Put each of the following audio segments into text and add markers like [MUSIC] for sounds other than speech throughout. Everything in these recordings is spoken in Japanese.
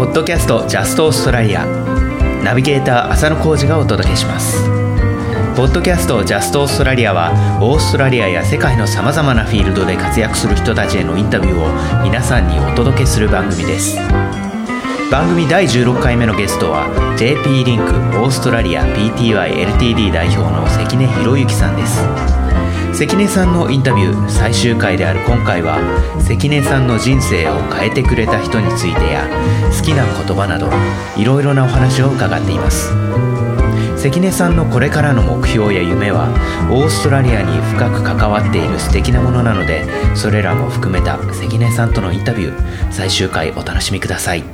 ポッドキャストジャストオーストラリア。ナビゲーター浅野浩二がお届けします。ポッドキャストジャストオーストラリアはオーストラリアや世界のさまざまなフィールドで活躍する人たちへのインタビューを皆さんにお届けする番組です。番組第16回目のゲストは JP リンクオーストラリア PTYLTD 代表の関根博之さんです。関根さんのインタビュー最終回である今回は関根さんの人生を変えてくれた人についてや好きな言葉などいろいろなお話を伺っています。関根さんのこれからの目標や夢はオーストラリアに深く関わっている素敵なものなのでそれらも含めた関根さんとのインタビュー最終回お楽しみください。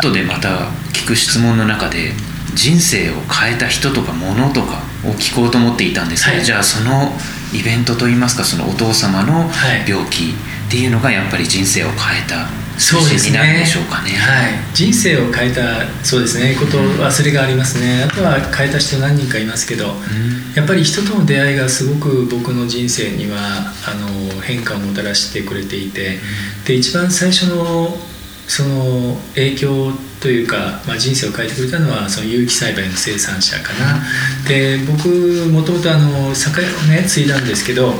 後でまた聞く質問の中で人生を変えた人とか物とかを聞こうと思っていたんですけど、はい、じゃあそのイベントといいますかそのお父様の病気っていうのがやっぱり人生を変えたそうですね、はい、人生を変えたそうですねことはそれがありますね。あとは変えた人何人かいますけど、うん、やっぱり人との出会いがすごく僕の人生にはあの変化をもたらしてくれていて、うん、で一番最初のその影響というか、まあ、人生を変えてくれたのはその有機栽培の生産者かな。で僕もともと酒屋をね継いだんですけど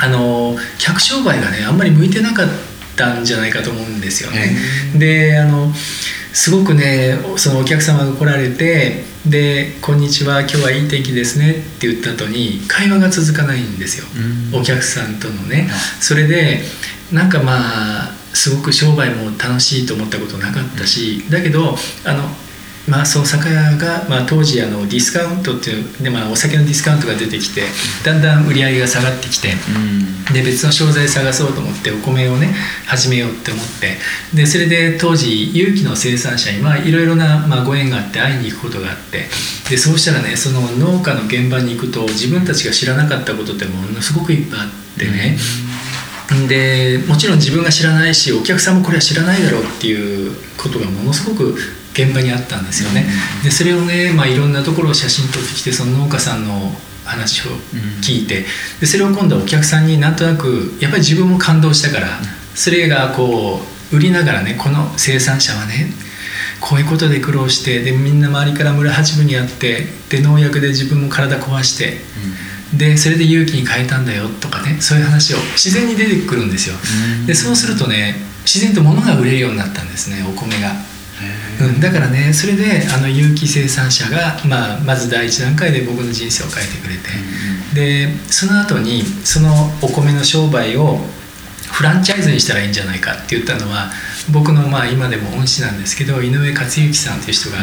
あの客商売がねあんまり向いてなかったんじゃないかと思うんですよね。であのすごくねそのお客様が来られてで「こんにちは今日はいい天気ですね」って言った後に会話が続かないんですよ、お客さんとのね。それでなんかまあすごく商売も楽しいと思ったことなかったしだけどあのまあ、その酒屋が、まあ、当時あのディスカウントっていうで、まあ、お酒のディスカウントが出てきてだんだん売り上げが下がってきて、で別の商材探そうと思ってお米をね始めようって思ってでそれで当時有機の生産者にいろいろな、まあ、ご縁があって会いに行くことがあってでそうしたらねその農家の現場に行くと自分たちが知らなかったことってものすごくいっぱいあってね、でもちろん自分が知らないしお客さんもこれは知らないだろうっていうことがものすごく現場にあったんですよね。でそれをね、まあ、いろんなところを写真撮ってきてその農家さんの話を聞いてでそれを今度はお客さんになんとなくやっぱり自分も感動したからそれがこう売りながらねこの生産者はねこういうことで苦労してでみんな周りから村八分にあってで農薬で自分も体壊して。でそれで勇気に変えたんだよとかねそういう話を自然に出てくるんですよ。でそうするとね自然と物が売れるようになったんですねお米が。うん、だからねそれであの有機生産者が、まあ、まず第一段階で僕の人生を変えてくれて、でその後にそのお米の商売をフランチャイズにしたらいいんじゃないかって言ったのは僕のまあ今でも恩師なんですけど井上克之さんという人が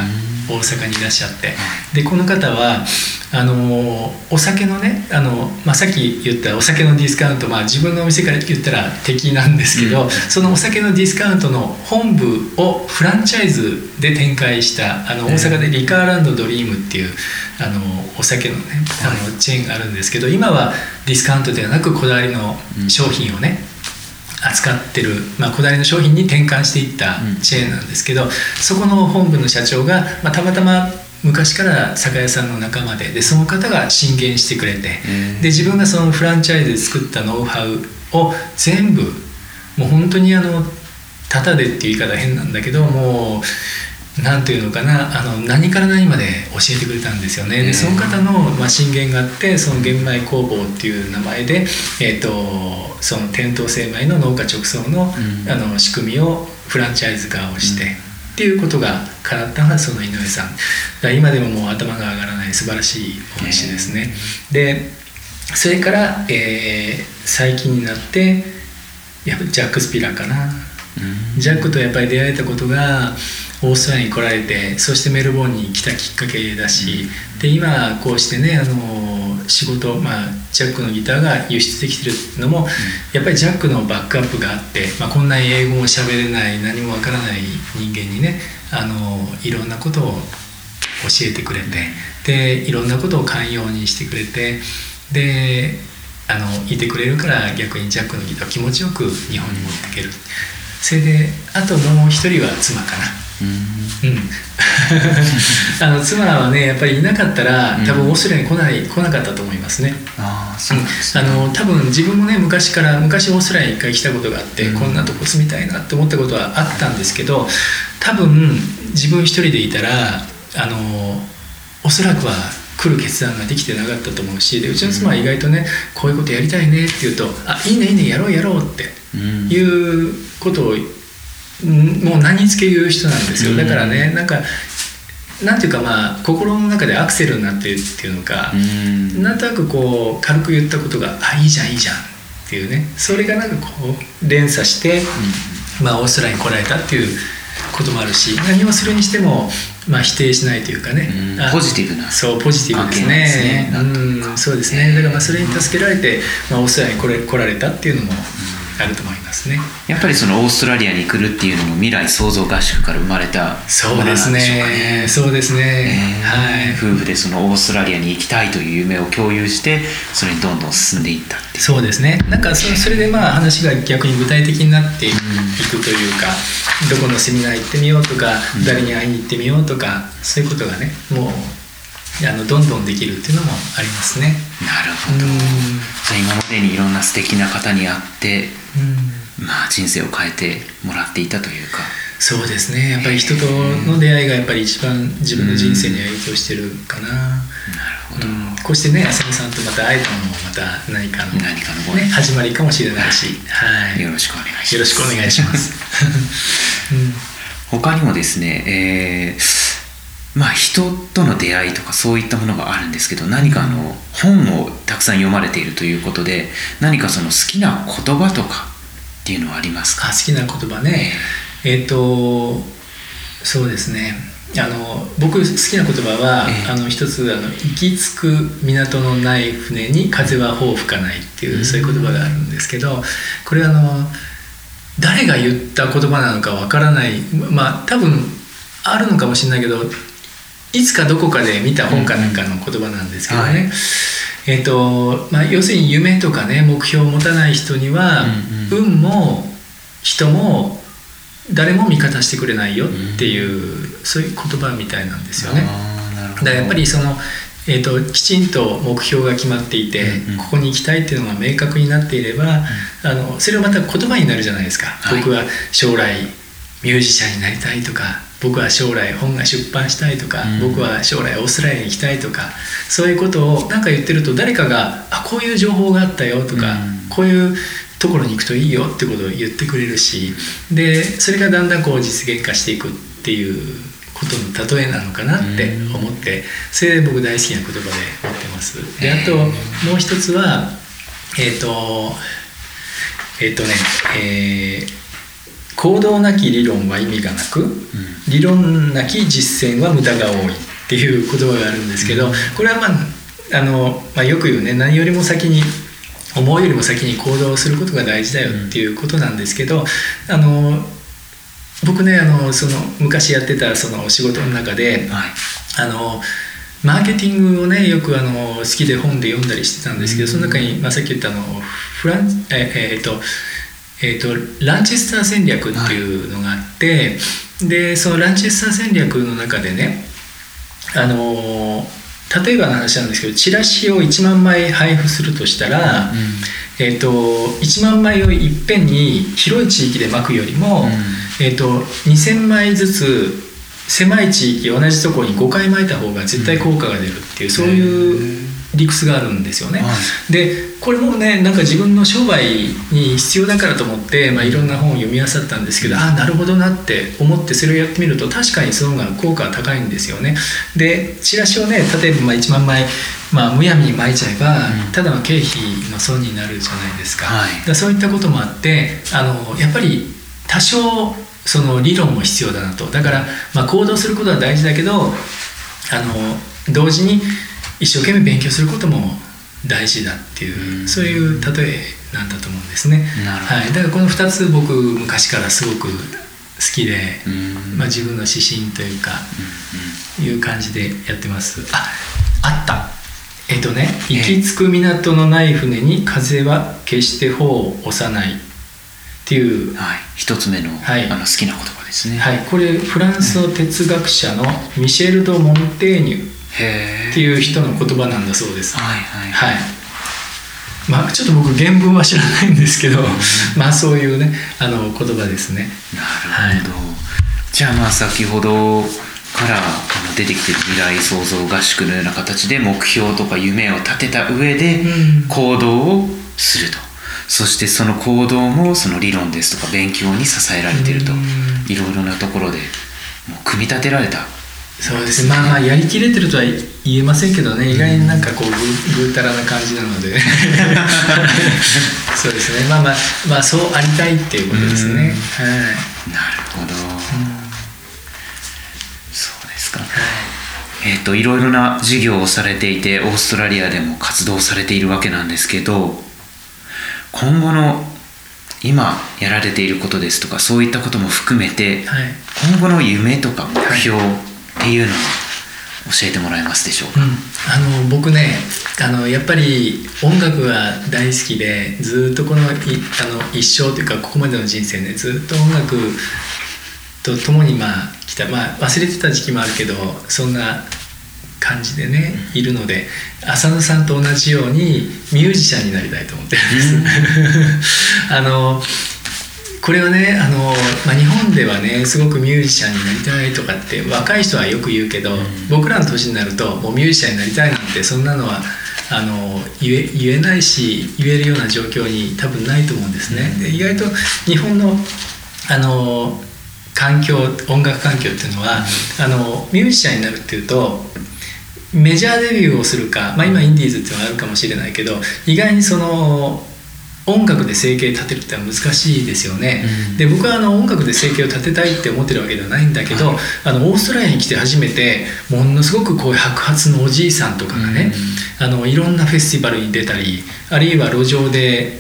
大阪にいらっしゃって。でこの方はあのお酒のねあの、まあ、さっき言ったお酒のディスカウント、まあ、自分のお店から言ったら敵なんですけど、うん、そのお酒のディスカウントの本部をフランチャイズで展開したあの大阪でリカーランドドリームっていうあのお酒のねあのチェーンがあるんですけど今はディスカウントではなくこだわりの商品をね、扱ってる、まあ、こだわりの商品に転換していったチェーンなんですけど、うん、そこの本部の社長が、まあ、たまたま昔から酒屋さんの仲間ででその方が進言してくれて、で自分がそのフランチャイズで作ったノウハウを全部もう本当にあのただでっていう言い方変なんだけどもう何ていうのかなあの何から何まで教えてくれたんですよね。でその方の、まあ、進言があってその玄米工房っていう名前で、えーと、その店頭精米の農家直送の,、あの仕組みをフランチャイズ化をして。っていうことが叶ったのがその井上さん今でももう頭が上がらない素晴らしいお話ですね。でそれから、えー、最近になってやっぱジャック・スピラーかな、ジャックとやっぱり出会えたことがオーストラリアに来られてそしてメルボルンに来たきっかけだし、で今こうしてねあの仕事、まあ、ジャックのギターが輸出できてるのも、やっぱりジャックのバックアップがあって、まあ、こんなに英語も喋れない何もわからない人間にねあのいろんなことを教えてくれてでいろんなことを寛容にしてくれてであのいてくれるから逆にジャックのギターを気持ちよく日本に持っていけるそれであともう一人は妻かな。うん。あの妻はねやっぱりいなかったら多分オーストラリアに来ない来なかったと思いますね。あそうなんですあの多分自分もね昔から昔オーストラリアに一回来たことがあって、うん。こんなとこ住みたいなって思ったことはあったんですけど多分自分一人でいたらあのおそらくは来る決断ができてなかったと思うしでうちの妻は意外とねこういうことやりたいねって言うと「あいいねいいねやろうやろう」ってうんいうことをんもう何につけ言う人なんですよ。うん。だからねなんかなんていうかまあ心の中でアクセルになってるっていうのかう、ん。なんとなくこう軽く言ったことが「あいいじゃんいいじゃん」っていうねそれがなんかこう連鎖して、まあ、オーストラリアに来られたっていうこともあるし何をするにしても、まあ、否定しないというかね、あうんポジティブなそうポジティブですね。ね。うんそうですね。だからまあそれに助けられて、まあ、オーストラリアに来れ来られたっていうのもあると思いますね。やっぱりそのオーストラリアに来るっていうのも未来創造合宿から生まれたそうですものなんでしょうかね。そうですね。ねはい。夫婦でそのオーストラリアに行きたいという夢を共有してそれにどんどん進んでいったっていうそうですね。なんかそそれでまあ話が逆に具体的になっていくというか、どこのセミナー行ってみようとか、うん誰に会いに行ってみようとか、そういうことがね、もうあのどんどんできるっていうのもありますね。うなるほど、ん。じゃあ今までにいろんな素敵な方に会って、うんまあ、人生を変えてもらっていたというかそうですね。やっぱり人との出会いがやっぱり一番自分の人生に影響してるかな。なるほど、うん、こうしてね、浅見さんとまた会えたのもまた何かの、何かのね、始まりかもしれないし、はい。よろしくお願いしますよろしくお願いします。[LAUGHS] うん他にもですね、えーまあ人との出会いとかそういったものがあるんですけど何かあの本をたくさん読まれているということで何かその好きな言葉とかっていうのはありますか？あ好きな言葉ね。えっ、とそうですね。あの僕好きな言葉は、ええ。あの一つあの「行き着く港のない船に風は帆を吹かない」っていう、うん。そういう言葉があるんですけどこれあの誰が言った言葉なのかわからない。まあ多分あるのかもしれないけどいつかどこかで見た本かなんかの言葉なんですけどね、うんはい。えっ、とまあ要するに夢とかね目標を持たない人には、うんうん。運も人も誰も味方してくれないよっていう、そういう言葉みたいなんですよね。だからやっぱりその、えー、ときちんと目標が決まっていて、うんうん。ここに行きたいっていうのが明確になっていれば、あのそれはまた言葉になるじゃないですか、はい。僕は将来ミュージシャンになりたいとか僕は将来本が出版したいとか、うん。僕は将来オーストラリアに行きたいとかそういうことを何か言ってると誰かが「あこういう情報があったよ」とか、うん。こういうところに行くといいよってことを言ってくれるしでそれがだんだんこう実現化していくっていうことの例えなのかなって思ってそれで僕大好きな言葉で持ってます。であともう一つはえっ、とえっ、とね、えー行動なき理論は意味がなく理論なき実践は無駄が多いっていう言葉があるんですけどこれはまああの、まあ、よく言うね何よりも先に思うよりも先に行動することが大事だよっていうことなんですけどあの僕ねあのその昔やってたその仕事の中ではい。あのマーケティングをねよくあの好きで本で読んだりしてたんですけどその中に、まあ、さっき言ったあのフランえええっとえっとランチェスター戦略っていうのがあって、でそのランチェスター戦略の中でねあの例えばの話なんですけどチラシを1万枚配布するとしたら、えー、と1万枚をいっぺんに広い地域で巻くよりも、えー、と2,000枚ずつ狭い地域同じところに5回巻いた方が絶対効果が出るっていう、そういう理屈があるんですよね。はでこれもねなんか自分の商売に必要だからと思って、まあ、いろんな本を読み漁ったんですけどああなるほどなって思ってそれをやってみると確かにその方が効果は高いんですよね。でチラシをね例えばまあ1万枚、まあ、むやみに巻いちゃえば、うんただの経費の損になるじゃないですか。はいだそういったこともあってあのやっぱり多少その理論も必要だなとだから、まあ、行動することは大事だけどあの同時に一生懸命勉強することも大事だっていう、うん。そういう例えなんだと思うんですね。はい、だからこの2つ僕昔からすごく好きで、うん。まあ、自分の指針というかうんいう感じでやってます。ああった。えっとねええ。行き着く港のない船に風は決して帆を押さないっていううんはい。一つ目の,、はい。あの好きな言葉ですね。はい、これフランスの哲学者のミシェル・ド・モンテーニュっていう人の言葉なんだそうです。はいはい。はい。まあちょっと僕原文は知らないんですけど、[LAUGHS] まあそういうねあの言葉ですね。なるほど、じゃあまあ先ほどから出てきてる未来創造合宿のような形で目標とか夢を立てた上でうん。行動をすると、そしてその行動もその理論ですとか勉強に支えられていると、うん。いろいろなところでもう組み立てられたそうですね。まあまあやりきれてるとは言えませんけどね。意外になんかこうぐぐうたらな感じなので。[LAUGHS] そうですね。まあまあまあそうありたいっていうことですね、うん。はい。なるほど、そうですか。えっ、といろいろな事業をされていてオーストラリアでも活動されているわけなんですけど今後の今やられていることですとかそういったことも含めてはい。今後の夢とか目標っていうのを教えてもらえますでしょうか、うん、あの僕ねあのやっぱり音楽が大好きでずっとこのいあの一生というかここまでの人生ねずっと音楽と共にまあ来たまあ忘れてた時期もあるけどそんな感じでねいるので浅野さんと同じようにミュージシャンになりたいと思ってるんです。[LAUGHS] あのこれはねあの、まあ、日本ではねすごくミュージシャンになりたいとかって若い人はよく言うけど、僕らの年になるともうミュージシャンになりたいなんてそんなのはあの言え言えないし言えるような状況に多分ないと思うんですね。で意外と日本のあの環境音楽環境っていうのは、あのミュージシャンになるっていうとメジャーデビューをするか、まあ、今インディーズっていうのはあるかもしれないけど意外にその音楽で生計立てるって難しいですよね、うん。で僕はあの音楽で生計を立てたいって思ってるわけではないんだけど、あのオーストラリアに来て初めてものすごくこういう白髪のおじいさんとかがね、あのいろんなフェスティバルに出たりあるいは路上で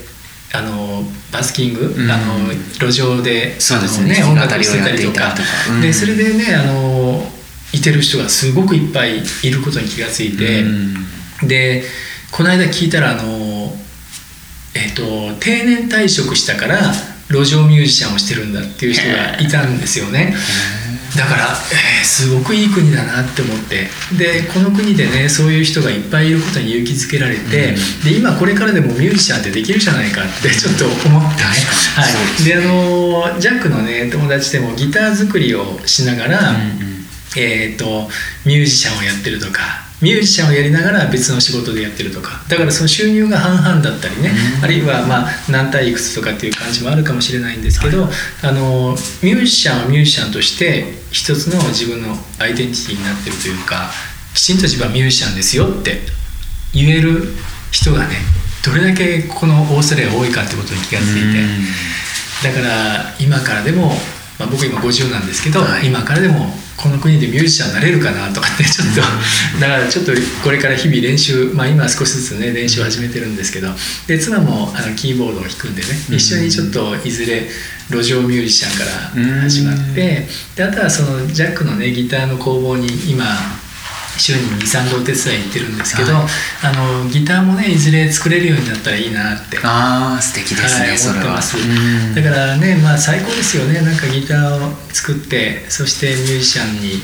あのバスキング、うん。あの路上でそうですね。音楽してたりとか。弾き語りをやっていたりとか。うん。でそれでねあのいてる人がすごくいっぱいいることに気がついて、うん。でこの間聞いたらあの、えっと定年退職したから路上ミュージシャンをしてるんだっていう人がいたんですよね。だから、えーすごくいい国だなって思って。でこの国でねそういう人がいっぱいいることに勇気づけられて、うん。で今これからでもミュージシャンってできるじゃないかってちょっと思ってね、はい。そうですね。であのジャックのね友達でもギター作りをしながら、うんうん。えー、とミュージシャンをやってるとかミュージシャンをやりながら別の仕事でやってるとか。だからその収入が半々だったりね、うん。あるいはまあ何対いくつとかっていう感じもあるかもしれないんですけど、あのミュージシャンはミュージシャンとして一つの自分のアイデンティティになってるというかきちんと自分はミュージシャンですよって言える人がねどれだけこのオーストラリアが多いかってことに気がついて。だから今からでも、まあ、僕今50なんですけど、はい。今からでもこの国でミュージシャンになれるかなとかって [LAUGHS] ちょっと、だからちょっとこれから日々練習まあ今は少しずつね練習を始めてるんですけどで妻もあのキーボードを弾くんでねうん。一緒にちょっといずれ路上ミュージシャンから始まってであとはそのジャックのねギターの工房に今週に23度お手伝い行ってるんですけど、はい。あのギターもねいずれ作れるようになったらいいなって。ああ素敵ですね、はい、思ってます、うん。だからねまあ最高ですよね。なんかギターを作ってそしてミュージシャンに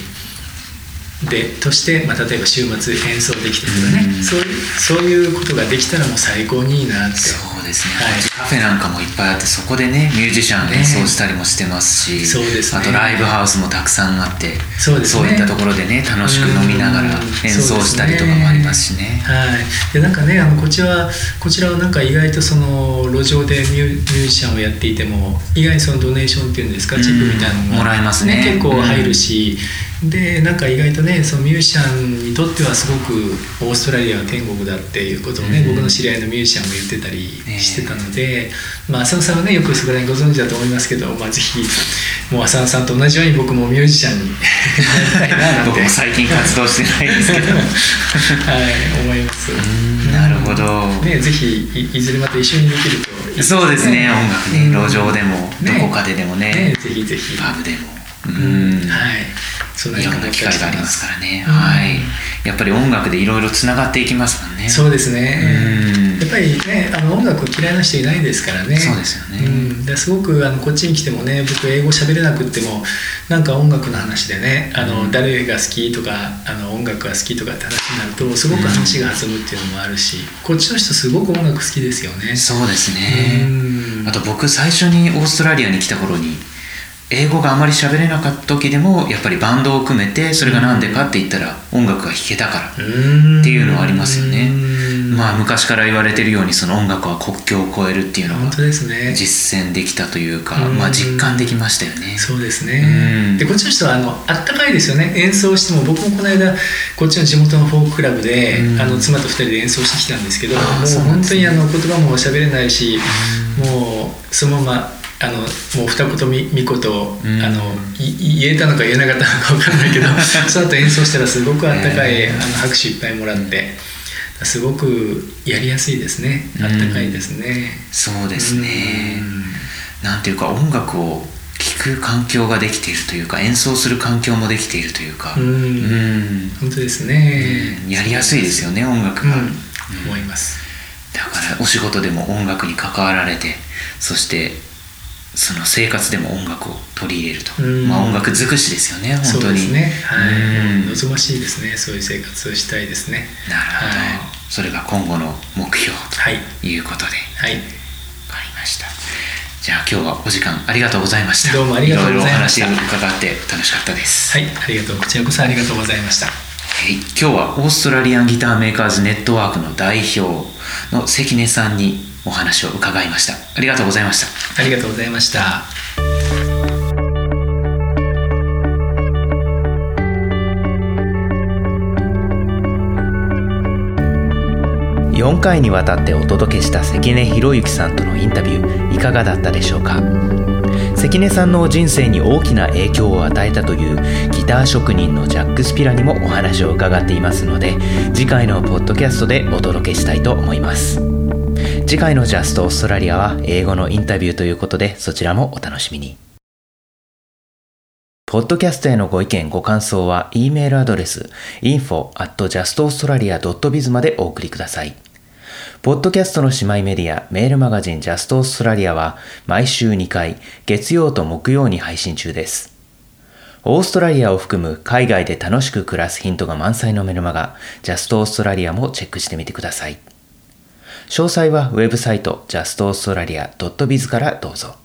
でとして、まあ、例えば週末演奏できてとかね、うん。そういうそういうことができたらもう最高にいいなってそうですね、はいカフェなんかもいっぱいあってそこでねミュージシャン演奏したりもしてますし、そうですね。あとライブハウスもたくさんあってそうですね。いったところでね楽しく飲みながらうん演奏したりとかもありますしね。はい、でなんかねあのこちらはこちらはなんか意外とその路上でミュミュージシャンをやっていても意外にそのドネーションっていうんですかうんチップみたいなのが、もらえますね。結構入るし、でなんか意外とねそのミュージシャンにとってはすごくオーストラリアは天国だっていうことをね、うん。僕の知り合いのミュージシャンも言ってたりしてたので、まあ浅野さんはねよくそこら辺ご存知だと思いますけど、まあ、ぜひもう浅野さんと同じように僕もミュージシャンに [LAUGHS] なりたいななんて。僕も最近活動してないですけど。はい思います。ん。なるほど。ねぜひいいずれまた一緒にできるといいそうですね音楽ねうん。路上でもどねこかででもねねぜひぜひ。パブでも。ううん。はいいろんな機会があります。からね、うん。はい。やっぱり音楽でいろいろつながっていきますもんね。そうですね。うん。やっぱりねあの音楽嫌いな人いないですからね。そうですよね、うん、ですごくあのこっちに来てもね僕英語喋れなくってもなんか音楽の話でねあの、誰が好きとかあの音楽が好きとかって話になるとすごく話が弾むっていうのもあるし、こっちの人すごく音楽好きですよね。そうですね、あと僕最初にオーストラリアに来た頃に英語があまり喋れなかった時でもやっぱりバンドを組めてそれが何でかって言ったら音楽が弾けたからっていうのはありますよね。まあ昔から言われてるようにその音楽は国境を越えるっていうのが実践できたというかまあ実感できましたよね。そうですね。でこっちの人はあのあったかいですよね。演奏しても僕もこの間こっちの地元のフォーククラブであの妻と2人で演奏してきたんですけどもう本当にあの言葉も喋れないしもうそのままあのもう二言三言、あの言えたのか言えなかったのか分かんないけど [LAUGHS] その後演奏したらすごくあったかい、あの拍手いっぱいもらって。すごくやりやすいですね。あったかいですね、そうですね、ん、なんていうか音楽を聴く環境ができているというか演奏する環境もできているというか。うん。本当ですね、やりやすいですよね音楽が、思います。だからお仕事でも音楽に関わられてそしてその生活でも音楽を取り入れると、まあ、音楽尽くしですよね本当に。そうですね。はい。望ましいですね。そういう生活をしたいですね。なるほど、はい、それが今後の目標とい。うことで。はい。分かりました。じゃあ今日はお時間ありがとうございました。どうもありがとうございました。いろいろお話を伺って楽しかったです。はい。ありがとう。こちらこそありがとうございました。はい今日はオーストラリアンギターメーカーズネットワークの代表の関根さんにお話を伺いました。ありがとうございました。ありがとうございました。4回にわたってお届けした関根博之さんとのインタビューいかがだったでしょうか？関根さんの人生に大きな影響を与えたというギター職人のジャック・スピラにもお話を伺っていますので次回のポッドキャストでお届けしたいと思います次回のジャストオーストラリアは英語のインタビューということでそちらもお楽しみに。ポッドキャストへのご意見、ご感想は、e メールアドレス、info at justaustralia.biz までお送りください。ポッドキャストの姉妹メディア、メールマガジンジャストオーストラリアは、毎週2回、月曜と木曜に配信中です。オーストラリアを含む海外で楽しく暮らすヒントが満載のメルマガ、ジャストオーストラリアもチェックしてみてください。詳細はウェブサイト justaustralia.biz からどうぞ。